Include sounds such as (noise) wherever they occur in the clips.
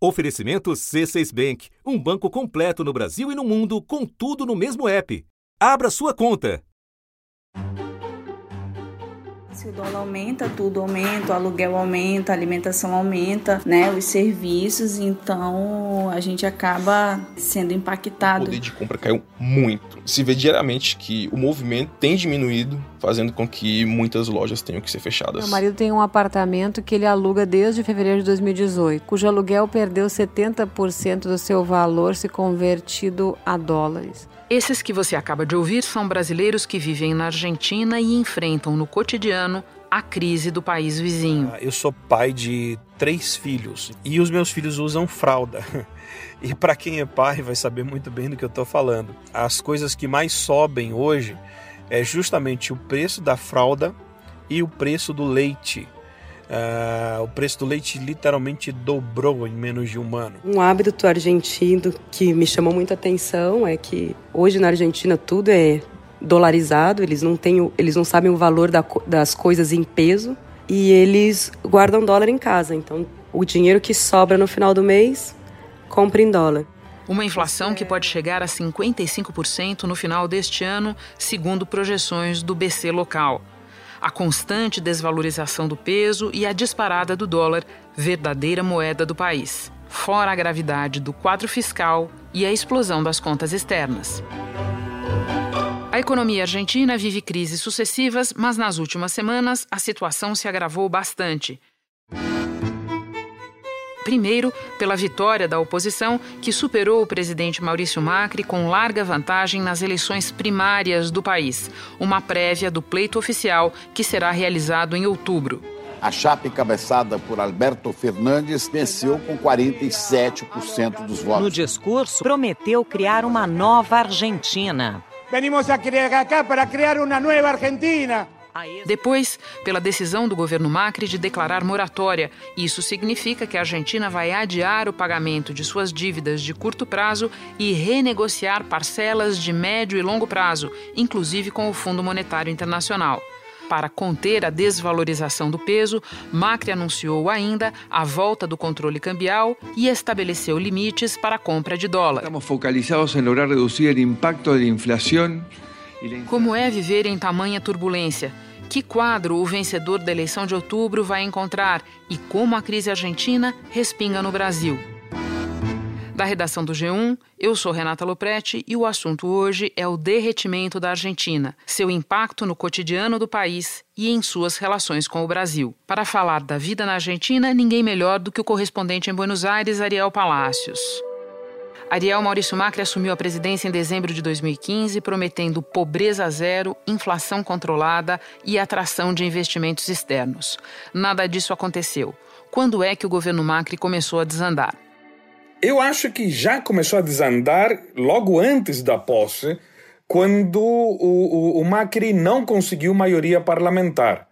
Oferecimento C6 Bank, um banco completo no Brasil e no mundo, com tudo no mesmo app. Abra sua conta. Se o dólar aumenta, tudo aumenta, o aluguel aumenta, a alimentação aumenta, né? Os serviços, então a gente acaba sendo impactado. O poder de compra caiu muito. Se vê diariamente que o movimento tem diminuído, fazendo com que muitas lojas tenham que ser fechadas. Meu marido tem um apartamento que ele aluga desde fevereiro de 2018, cujo aluguel perdeu 70% do seu valor se convertido a dólares. Esses que você acaba de ouvir são brasileiros que vivem na Argentina e enfrentam no cotidiano a crise do país vizinho. Eu sou pai de três filhos e os meus filhos usam fralda. (laughs) E para quem é pai vai saber muito bem do que eu estou falando. As coisas que mais sobem hoje é justamente o preço da fralda e o preço do leite. Uh, o preço do leite literalmente dobrou em menos de um ano. Um hábito argentino que me chamou muita atenção é que hoje na Argentina tudo é dolarizado, eles não, têm, eles não sabem o valor da, das coisas em peso e eles guardam dólar em casa. Então, o dinheiro que sobra no final do mês, compra em dólar. Uma inflação que pode chegar a 55% no final deste ano, segundo projeções do BC local a constante desvalorização do peso e a disparada do dólar, verdadeira moeda do país, fora a gravidade do quadro fiscal e a explosão das contas externas. A economia argentina vive crises sucessivas, mas nas últimas semanas a situação se agravou bastante. Primeiro, pela vitória da oposição, que superou o presidente Maurício Macri com larga vantagem nas eleições primárias do país, uma prévia do pleito oficial que será realizado em outubro. A chapa encabeçada por Alberto Fernandes venceu com 47% dos votos. No discurso, prometeu criar uma nova Argentina. Venimos aqui para criar uma nova Argentina. Depois, pela decisão do governo Macri de declarar moratória, isso significa que a Argentina vai adiar o pagamento de suas dívidas de curto prazo e renegociar parcelas de médio e longo prazo, inclusive com o Fundo Monetário Internacional. Para conter a desvalorização do peso, Macri anunciou ainda a volta do controle cambial e estabeleceu limites para a compra de dólar. Estamos focalizados em lograr reduzir o impacto da inflação. Como é viver em tamanha turbulência? Que quadro o vencedor da eleição de outubro vai encontrar e como a crise argentina respinga no Brasil? Da redação do G1, eu sou Renata Loprete e o assunto hoje é o derretimento da Argentina, seu impacto no cotidiano do país e em suas relações com o Brasil. Para falar da vida na Argentina, ninguém melhor do que o correspondente em Buenos Aires, Ariel Palácios. Ariel Maurício Macri assumiu a presidência em dezembro de 2015, prometendo pobreza zero, inflação controlada e atração de investimentos externos. Nada disso aconteceu. Quando é que o governo Macri começou a desandar? Eu acho que já começou a desandar logo antes da posse, quando o, o, o Macri não conseguiu maioria parlamentar.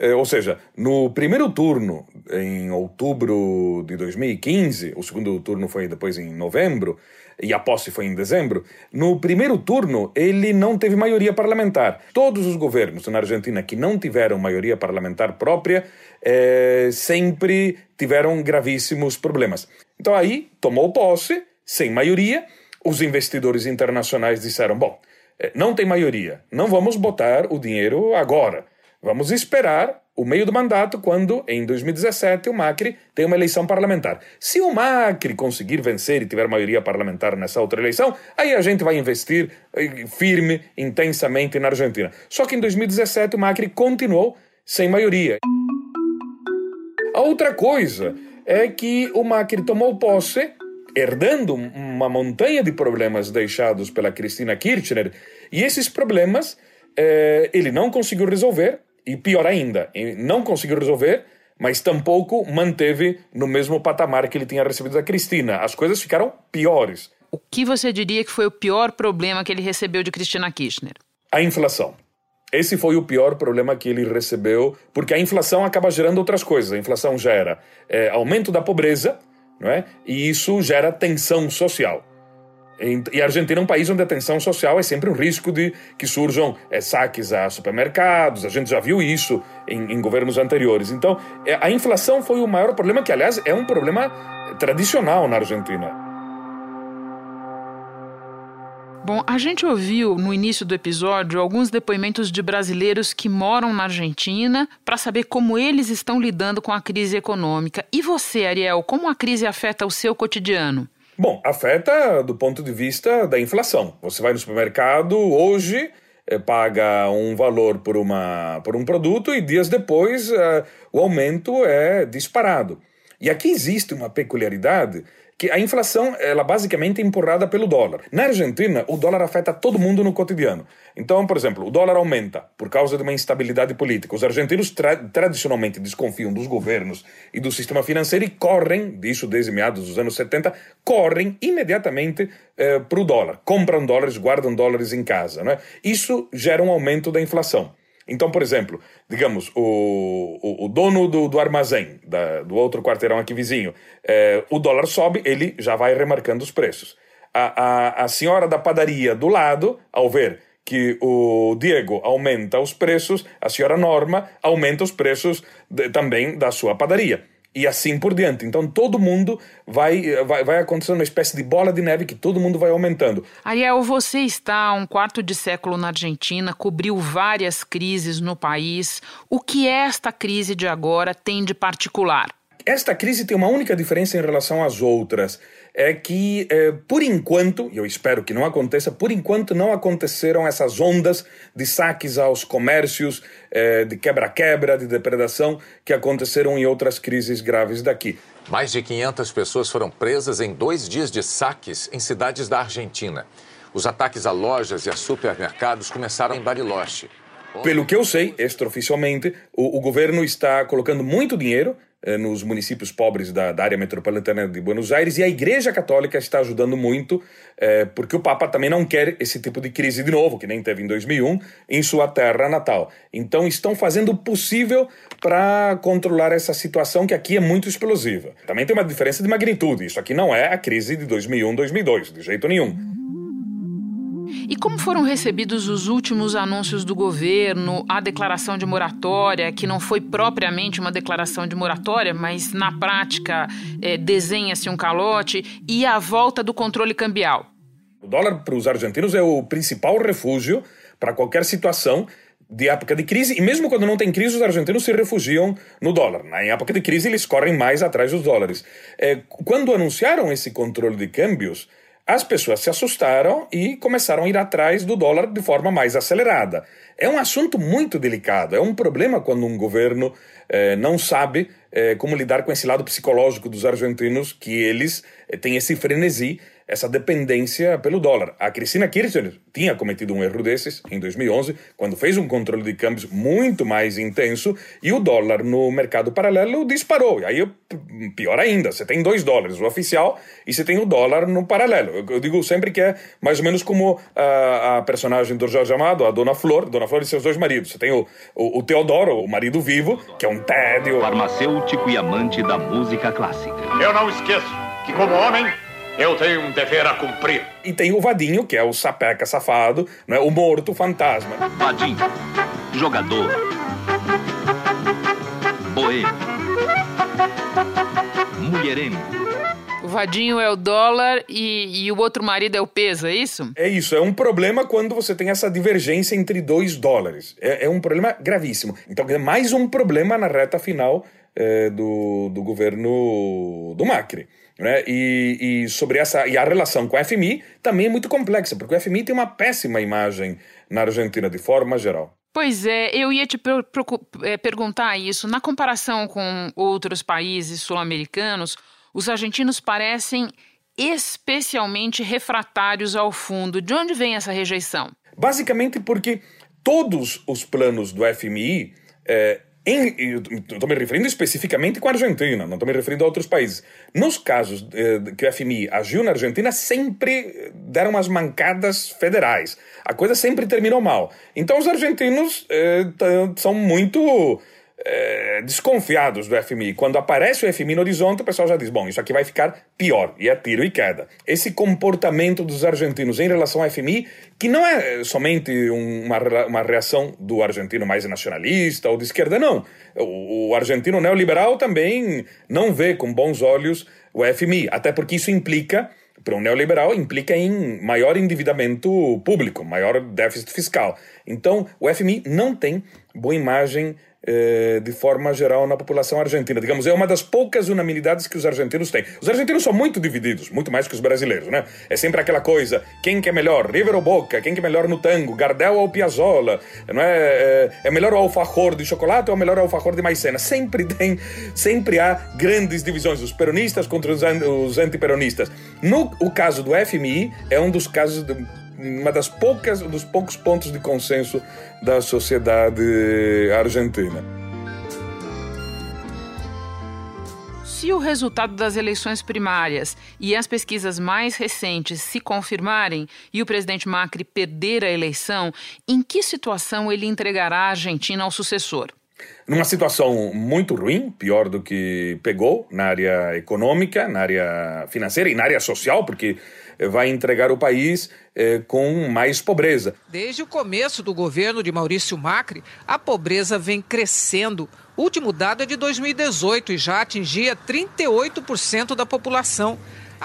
É, ou seja, no primeiro turno, em outubro de 2015, o segundo turno foi depois em novembro, e a posse foi em dezembro. No primeiro turno, ele não teve maioria parlamentar. Todos os governos na Argentina que não tiveram maioria parlamentar própria é, sempre tiveram gravíssimos problemas. Então aí tomou posse, sem maioria. Os investidores internacionais disseram: bom, é, não tem maioria, não vamos botar o dinheiro agora. Vamos esperar o meio do mandato, quando, em 2017, o Macri tem uma eleição parlamentar. Se o Macri conseguir vencer e tiver maioria parlamentar nessa outra eleição, aí a gente vai investir eh, firme, intensamente na Argentina. Só que em 2017 o Macri continuou sem maioria. A outra coisa é que o Macri tomou posse herdando uma montanha de problemas deixados pela Cristina Kirchner, e esses problemas eh, ele não conseguiu resolver e pior ainda, não conseguiu resolver, mas tampouco manteve no mesmo patamar que ele tinha recebido da Cristina. As coisas ficaram piores. O que você diria que foi o pior problema que ele recebeu de Cristina Kirchner? A inflação. Esse foi o pior problema que ele recebeu, porque a inflação acaba gerando outras coisas. A inflação gera é, aumento da pobreza, não é? e isso gera tensão social. E a Argentina é um país onde a tensão social é sempre um risco de que surjam é, saques a supermercados, a gente já viu isso em, em governos anteriores. Então, é, a inflação foi o maior problema, que, aliás, é um problema tradicional na Argentina. Bom, a gente ouviu no início do episódio alguns depoimentos de brasileiros que moram na Argentina para saber como eles estão lidando com a crise econômica. E você, Ariel, como a crise afeta o seu cotidiano? Bom, afeta do ponto de vista da inflação. Você vai no supermercado hoje, eh, paga um valor por, uma, por um produto e dias depois eh, o aumento é disparado. E aqui existe uma peculiaridade que a inflação ela basicamente é empurrada pelo dólar. Na Argentina, o dólar afeta todo mundo no cotidiano. Então, por exemplo, o dólar aumenta por causa de uma instabilidade política. Os argentinos tra tradicionalmente desconfiam dos governos e do sistema financeiro e correm, disso desde meados dos anos 70, correm imediatamente eh, para o dólar. Compram dólares, guardam dólares em casa. Né? Isso gera um aumento da inflação. Então, por exemplo, digamos, o, o, o dono do, do armazém, da, do outro quarteirão aqui vizinho, é, o dólar sobe, ele já vai remarcando os preços. A, a, a senhora da padaria do lado, ao ver que o Diego aumenta os preços, a senhora Norma aumenta os preços de, também da sua padaria e assim por diante. Então todo mundo vai, vai, vai acontecendo uma espécie de bola de neve que todo mundo vai aumentando. Ariel, você está há um quarto de século na Argentina, cobriu várias crises no país. O que esta crise de agora tem de particular? Esta crise tem uma única diferença em relação às outras é que, eh, por enquanto, e eu espero que não aconteça, por enquanto não aconteceram essas ondas de saques aos comércios, eh, de quebra-quebra, de depredação, que aconteceram em outras crises graves daqui. Mais de 500 pessoas foram presas em dois dias de saques em cidades da Argentina. Os ataques a lojas e a supermercados começaram em Bariloche. Pelo que eu sei, extraoficialmente, o, o governo está colocando muito dinheiro nos municípios pobres da, da, área metropolitana de Buenos Aires e a Igreja Católica está ajudando muito, é, porque o Papa também não quer esse tipo de crise de novo, que nem teve em 2001, em sua terra natal. Então estão fazendo o possível para controlar essa situação que aqui é muito explosiva. Também tem uma diferença de magnitude, isso aqui não é a crise de 2001, 2002, de jeito nenhum. E como foram recebidos os últimos anúncios do governo, a declaração de moratória, que não foi propriamente uma declaração de moratória, mas na prática é, desenha-se um calote, e a volta do controle cambial? O dólar para os argentinos é o principal refúgio para qualquer situação de época de crise, e mesmo quando não tem crise, os argentinos se refugiam no dólar. Na época de crise, eles correm mais atrás dos dólares. É, quando anunciaram esse controle de câmbios, as pessoas se assustaram e começaram a ir atrás do dólar de forma mais acelerada. É um assunto muito delicado, é um problema quando um governo eh, não sabe eh, como lidar com esse lado psicológico dos argentinos, que eles eh, têm esse frenesi essa dependência pelo dólar. A Cristina Kirchner tinha cometido um erro desses em 2011, quando fez um controle de câmbios muito mais intenso e o dólar no mercado paralelo disparou. E aí, pior ainda, você tem dois dólares, o oficial, e você tem o dólar no paralelo. Eu digo sempre que é mais ou menos como a, a personagem do Jorge Amado, a Dona Flor, Dona Flor e seus dois maridos. Você tem o, o, o Teodoro, o marido vivo, que é um tédio. Farmacêutico e amante da música clássica. Eu não esqueço que, como homem, eu tenho um dever a cumprir. E tem o Vadinho, que é o sapeca safado, né? o morto fantasma. Vadinho, jogador, boêmio, mulherengo. O Vadinho é o dólar e, e, o outro marido é o peso, é isso? É isso. É um problema quando você tem essa divergência entre dois dólares. É, é um problema gravíssimo. Então, é mais um problema na reta final é, do, do governo do Macri. Né? E, e, sobre essa e a relação com a FMI também é muito complexa, porque o FMI tem uma péssima imagem na Argentina de forma geral. Pois é, eu ia te per é, perguntar isso. Na comparação com outros países sul-americanos, os argentinos parecem especialmente refratários ao fundo. De onde vem essa rejeição? Basicamente porque todos os planos do FMI é, estou me referindo especificamente com a Argentina, não estou me referindo a outros países. Nos casos eh, que o FMI agiu na Argentina, sempre deram umas mancadas federais. A coisa sempre terminou mal. Então os argentinos eh, são muito é, desconfiados do FMI. Quando aparece o FMI no horizonte, o pessoal já diz: bom, isso aqui vai ficar pior, e é tiro e queda. Esse comportamento dos argentinos em relação ao FMI, que não é somente uma, uma reação do argentino mais nacionalista ou de esquerda, não. O, o argentino neoliberal também não vê com bons olhos o FMI, até porque isso implica para um neoliberal implica em maior endividamento público, maior déficit fiscal. Então, o FMI não tem boa imagem eh, de forma geral na população argentina. Digamos, é uma das poucas unanimidades que os argentinos têm. Os argentinos são muito divididos, muito mais que os brasileiros, né? É sempre aquela coisa, quem que é melhor, River ou Boca, quem que é melhor no tango, Gardel ou Piazzolla, não é? É, é melhor o alfajor de chocolate ou melhor o alfajor de maicena? Sempre tem, sempre há grandes divisões, os peronistas contra os, os antiperonistas. No o caso do FMI, é um dos casos de, uma das poucas dos poucos pontos de consenso da sociedade argentina. Se o resultado das eleições primárias e as pesquisas mais recentes se confirmarem e o presidente Macri perder a eleição, em que situação ele entregará a Argentina ao sucessor? Numa situação muito ruim, pior do que pegou na área econômica, na área financeira e na área social, porque vai entregar o país eh, com mais pobreza. Desde o começo do governo de Maurício Macri, a pobreza vem crescendo. O último dado é de 2018 e já atingia 38% da população.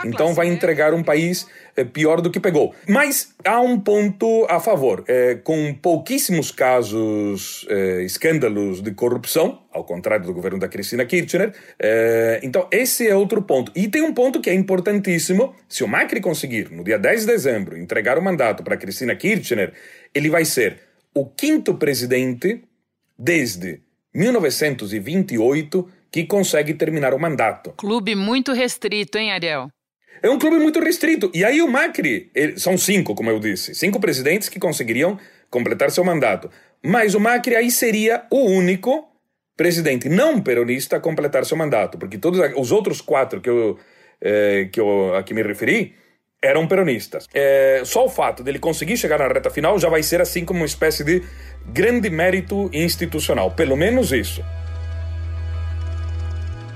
Então vai entregar um país é, pior do que pegou. Mas há um ponto a favor. É, com pouquíssimos casos, é, escândalos de corrupção, ao contrário do governo da Cristina Kirchner. É, então, esse é outro ponto. E tem um ponto que é importantíssimo. Se o Macri conseguir, no dia 10 de dezembro, entregar o mandato para Cristina Kirchner, ele vai ser o quinto presidente desde 1928 que consegue terminar o mandato. Clube muito restrito, hein, Ariel? É um clube muito restrito. E aí o Macri, ele, são cinco, como eu disse, cinco presidentes que conseguiriam completar seu mandato. Mas o Macri aí seria o único presidente não peronista a completar seu mandato, porque todos os outros quatro que eu, é, que eu aqui me referi eram peronistas. É, só o fato dele conseguir chegar na reta final já vai ser assim como uma espécie de grande mérito institucional, pelo menos isso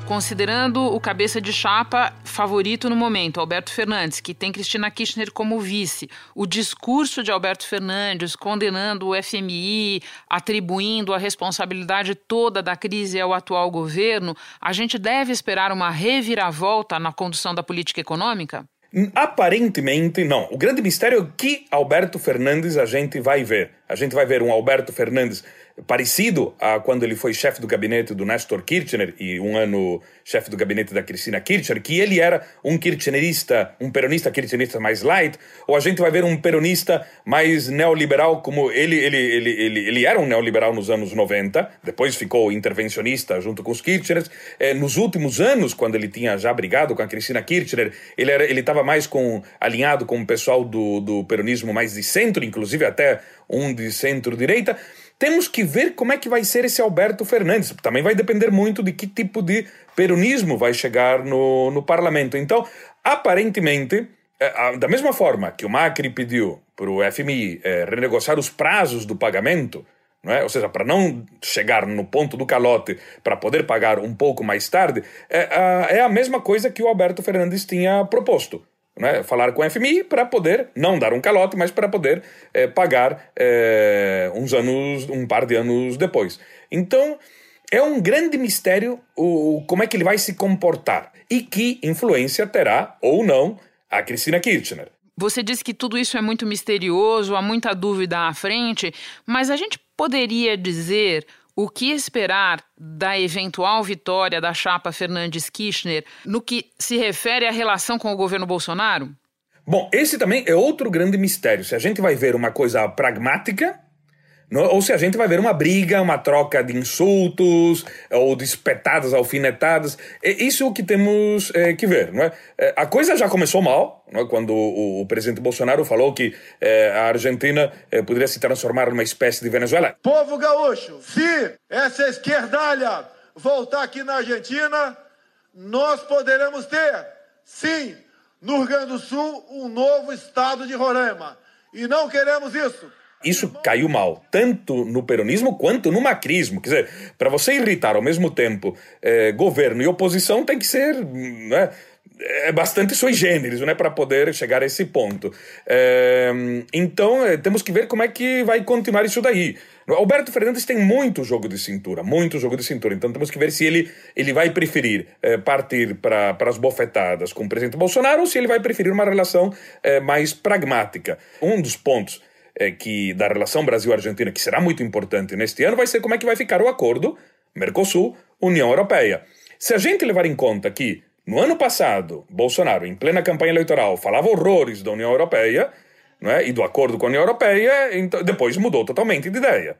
considerando o cabeça de chapa favorito no momento, Alberto Fernandes, que tem Cristina Kirchner como vice, o discurso de Alberto Fernandes condenando o FMI, atribuindo a responsabilidade toda da crise ao atual governo, a gente deve esperar uma reviravolta na condução da política econômica? Aparentemente, não. O grande mistério é que Alberto Fernandes a gente vai ver. A gente vai ver um Alberto Fernandes parecido a quando ele foi chefe do gabinete do Nestor Kirchner e um ano chefe do gabinete da Cristina Kirchner, que ele era um kirchnerista, um peronista kirchnerista mais light, ou a gente vai ver um peronista mais neoliberal como ele, ele, ele, ele, ele era um neoliberal nos anos 90, depois ficou intervencionista junto com os Kirchners. É, nos últimos anos, quando ele tinha já brigado com a Cristina Kirchner, ele era ele estava mais com alinhado com o pessoal do, do peronismo mais de centro, inclusive até um de centro-direita. Temos que ver como é que vai ser esse Alberto Fernandes. Também vai depender muito de que tipo de peronismo vai chegar no, no parlamento. Então, aparentemente, é, da mesma forma que o Macri pediu para o FMI é, renegociar os prazos do pagamento, não é? ou seja, para não chegar no ponto do calote para poder pagar um pouco mais tarde, é, é a mesma coisa que o Alberto Fernandes tinha proposto né, falar com o FMI para poder não dar um calote, mas para poder é, pagar é, uns anos, um par de anos depois. Então é um grande mistério o, como é que ele vai se comportar e que influência terá ou não a Cristina Kirchner. Você disse que tudo isso é muito misterioso, há muita dúvida à frente, mas a gente poderia dizer o que esperar da eventual vitória da chapa Fernandes Kirchner no que se refere à relação com o governo Bolsonaro? Bom, esse também é outro grande mistério. Se a gente vai ver uma coisa pragmática ou se a gente vai ver uma briga, uma troca de insultos, ou de espetadas, alfinetadas. É isso que temos é, que ver. Não é? é? A coisa já começou mal, não é? quando o, o presidente Bolsonaro falou que é, a Argentina é, poderia se transformar numa espécie de Venezuela. Povo gaúcho, se essa esquerdalha voltar aqui na Argentina, nós poderemos ter, sim, no Rio Grande do Sul, um novo estado de Roraima. E não queremos isso. Isso caiu mal, tanto no peronismo quanto no macrismo. Quer dizer, para você irritar ao mesmo tempo eh, governo e oposição, tem que ser né, é bastante sui generis, né, para poder chegar a esse ponto. É, então, é, temos que ver como é que vai continuar isso daí. Alberto Fernandes tem muito jogo de cintura, muito jogo de cintura. Então, temos que ver se ele, ele vai preferir é, partir para as bofetadas com o presidente Bolsonaro ou se ele vai preferir uma relação mais pragmática. Um dos pontos é, que da relação Brasil-Argentina, que será muito importante neste ano, vai ser como é que vai ficar o acordo Mercosul-União Europeia. Se a gente levar em conta que no ano passado, Bolsonaro, em plena campanha eleitoral, falava horrores da União Europeia né, e do acordo com a União Europeia, então, depois mudou totalmente de ideia.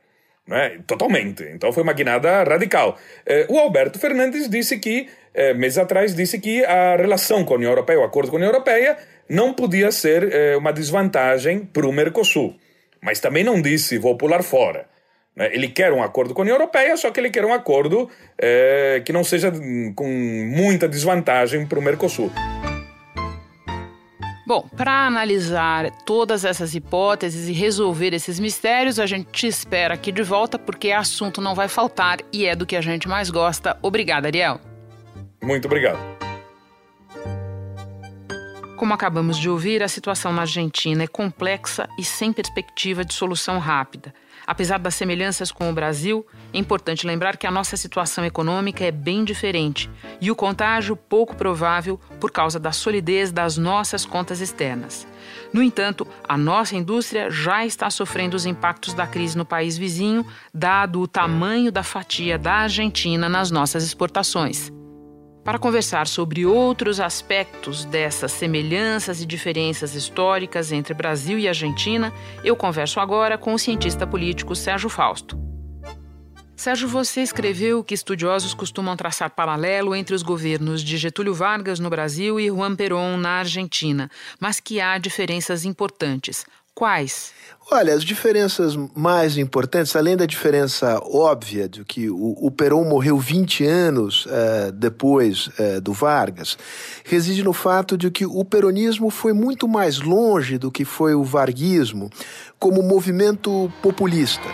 Né, totalmente. Então foi uma guinada radical. Eh, o Alberto Fernandes disse que, eh, meses atrás, disse que a relação com a União Europeia, o acordo com a União Europeia, não podia ser eh, uma desvantagem para o Mercosul. Mas também não disse vou pular fora. Né? Ele quer um acordo com a União Europeia, só que ele quer um acordo é, que não seja com muita desvantagem para o Mercosul. Bom, para analisar todas essas hipóteses e resolver esses mistérios, a gente te espera aqui de volta, porque assunto não vai faltar e é do que a gente mais gosta. Obrigada, Ariel. Muito obrigado. Como acabamos de ouvir, a situação na Argentina é complexa e sem perspectiva de solução rápida. Apesar das semelhanças com o Brasil, é importante lembrar que a nossa situação econômica é bem diferente e o contágio pouco provável por causa da solidez das nossas contas externas. No entanto, a nossa indústria já está sofrendo os impactos da crise no país vizinho, dado o tamanho da fatia da Argentina nas nossas exportações. Para conversar sobre outros aspectos dessas semelhanças e diferenças históricas entre Brasil e Argentina, eu converso agora com o cientista político Sérgio Fausto. Sérgio, você escreveu que estudiosos costumam traçar paralelo entre os governos de Getúlio Vargas no Brasil e Juan Perón na Argentina, mas que há diferenças importantes. Quais? Olha, as diferenças mais importantes, além da diferença óbvia de que o, o Perón morreu 20 anos uh, depois uh, do Vargas, reside no fato de que o peronismo foi muito mais longe do que foi o varguismo como movimento populista.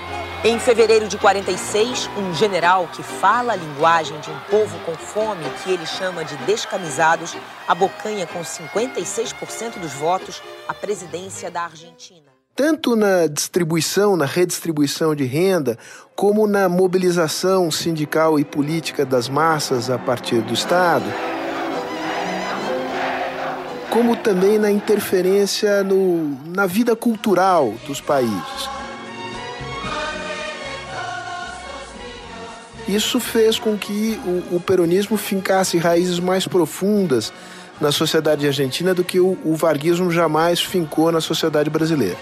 Em fevereiro de 46, um general que fala a linguagem de um povo com fome, que ele chama de descamisados, abocanha com 56% dos votos a presidência da Argentina. Tanto na distribuição, na redistribuição de renda, como na mobilização sindical e política das massas a partir do Estado, como também na interferência no, na vida cultural dos países. Isso fez com que o, o peronismo fincasse raízes mais profundas na sociedade argentina do que o, o varguismo jamais fincou na sociedade brasileira.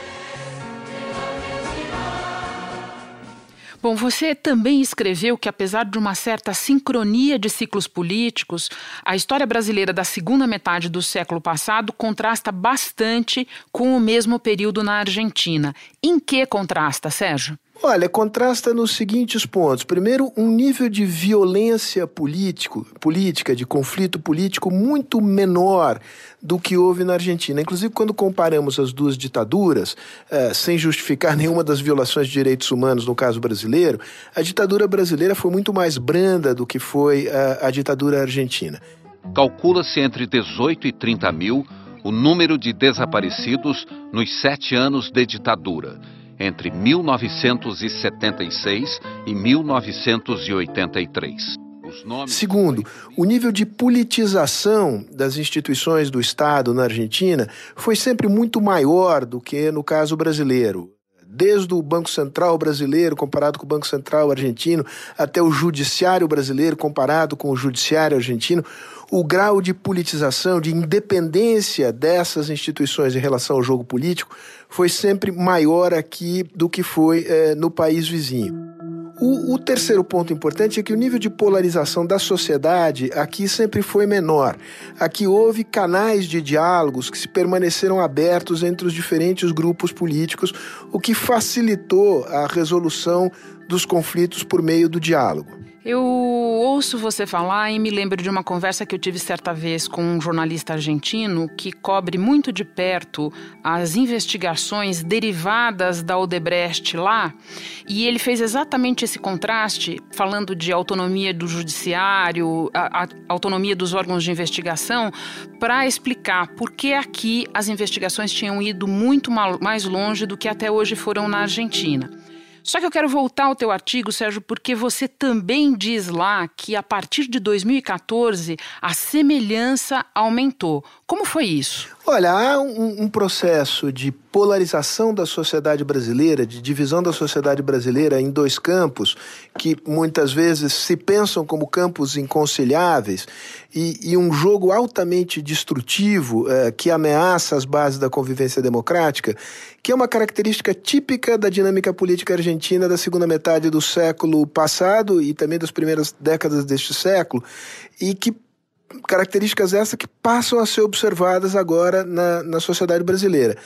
Bom, você também escreveu que, apesar de uma certa sincronia de ciclos políticos, a história brasileira da segunda metade do século passado contrasta bastante com o mesmo período na Argentina. Em que contrasta, Sérgio? Olha, contrasta nos seguintes pontos. Primeiro, um nível de violência político, política, de conflito político muito menor do que houve na Argentina. Inclusive, quando comparamos as duas ditaduras, eh, sem justificar (laughs) nenhuma das violações de direitos humanos no caso brasileiro, a ditadura brasileira foi muito mais branda do que foi eh, a ditadura argentina. Calcula-se entre 18 e 30 mil o número de desaparecidos nos sete anos de ditadura entre 1976 e 1983. Segundo, o nível de politização das instituições do Estado na Argentina foi sempre muito maior do que no caso brasileiro desde o Banco Central brasileiro comparado com o Banco Central argentino, até o Judiciário brasileiro comparado com o Judiciário argentino, o grau de politização, de independência dessas instituições em relação ao jogo político foi sempre maior aqui do que foi é, no país vizinho. O, o, terceiro ponto importante é que o nível de polarização da sociedade aqui sempre foi menor. Aqui houve canais de diálogos que se permaneceram abertos entre os diferentes grupos políticos, o que facilitou a resolução dos conflitos por meio do diálogo. Eu ouço você falar e me lembro de uma conversa que eu tive certa vez com um jornalista argentino que cobre muito de perto as investigações derivadas da Odebrecht lá, e ele fez exatamente esse contraste, falando de autonomia do judiciário, a, a autonomia dos órgãos de investigação, para explicar por que aqui as investigações tinham ido muito mais longe do que até hoje foram na Argentina. Só que eu quero voltar ao teu artigo, Sérgio, porque você também diz lá que a partir de 2014 a semelhança aumentou. Como foi isso? Olha, há um, um, processo de polarização da sociedade brasileira, de divisão da sociedade brasileira em dois campos, que muitas vezes se pensam como campos inconciliáveis, e, e um jogo altamente destrutivo eh, que ameaça as bases da convivência democrática, que é uma característica típica da dinâmica política argentina da segunda metade do século passado e também das primeiras décadas deste século, e que características essas que passam a ser observadas agora na, na sociedade brasileira.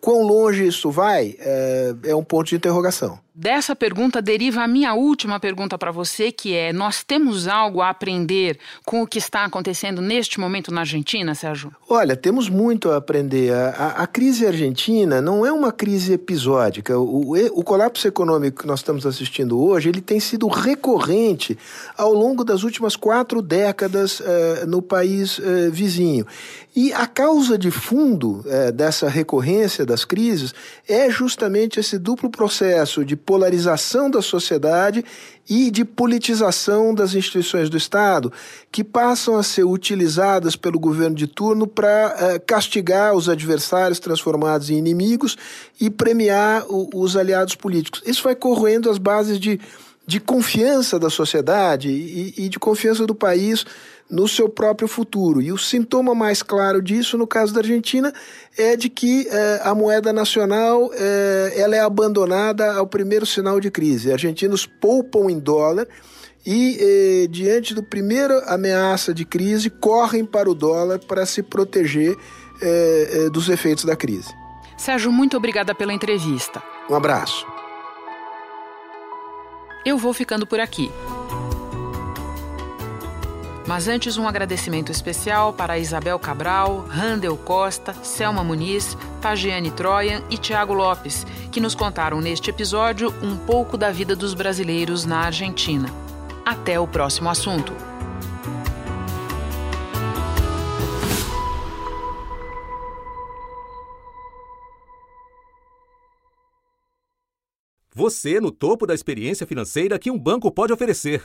Quão longe isso vai é, é um ponto de interrogação. Dessa pergunta deriva a minha última pergunta para você, que é: nós temos algo a aprender com o que está acontecendo neste momento na Argentina, Sérgio? Olha, temos muito a aprender. A, a, a crise argentina não é uma crise episódica. O, o, o, colapso econômico que nós estamos assistindo hoje, ele tem sido recorrente ao longo das últimas quatro décadas uh, no país uh, vizinho. E a causa de fundo uh, dessa recorrência das crises é justamente esse duplo processo de polarização da sociedade e de politização das instituições do Estado, que passam a ser utilizadas pelo governo de turno para eh, castigar os adversários transformados em inimigos e premiar o, os aliados políticos. Isso vai corroendo as bases de, de confiança da sociedade e, e de confiança do país no seu próprio futuro. E o sintoma mais claro disso, no caso da Argentina, é de que eh, a moeda nacional eh, ela é abandonada ao primeiro sinal de crise. Argentinos poupam em dólar e, eh, diante do primeiro ameaça de crise, correm para o dólar para se proteger dos efeitos da crise. Sérgio, muito obrigada pela entrevista. Um abraço. Eu vou ficando por aqui. Mas antes, um agradecimento especial para Isabel Cabral, Randel Costa, Selma Muniz, Tagiane Troyan e Tiago Lopes, que nos contaram neste episódio um pouco da vida dos brasileiros na Argentina. Até o próximo assunto. Você no topo da experiência financeira que um banco pode oferecer.